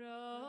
Lord.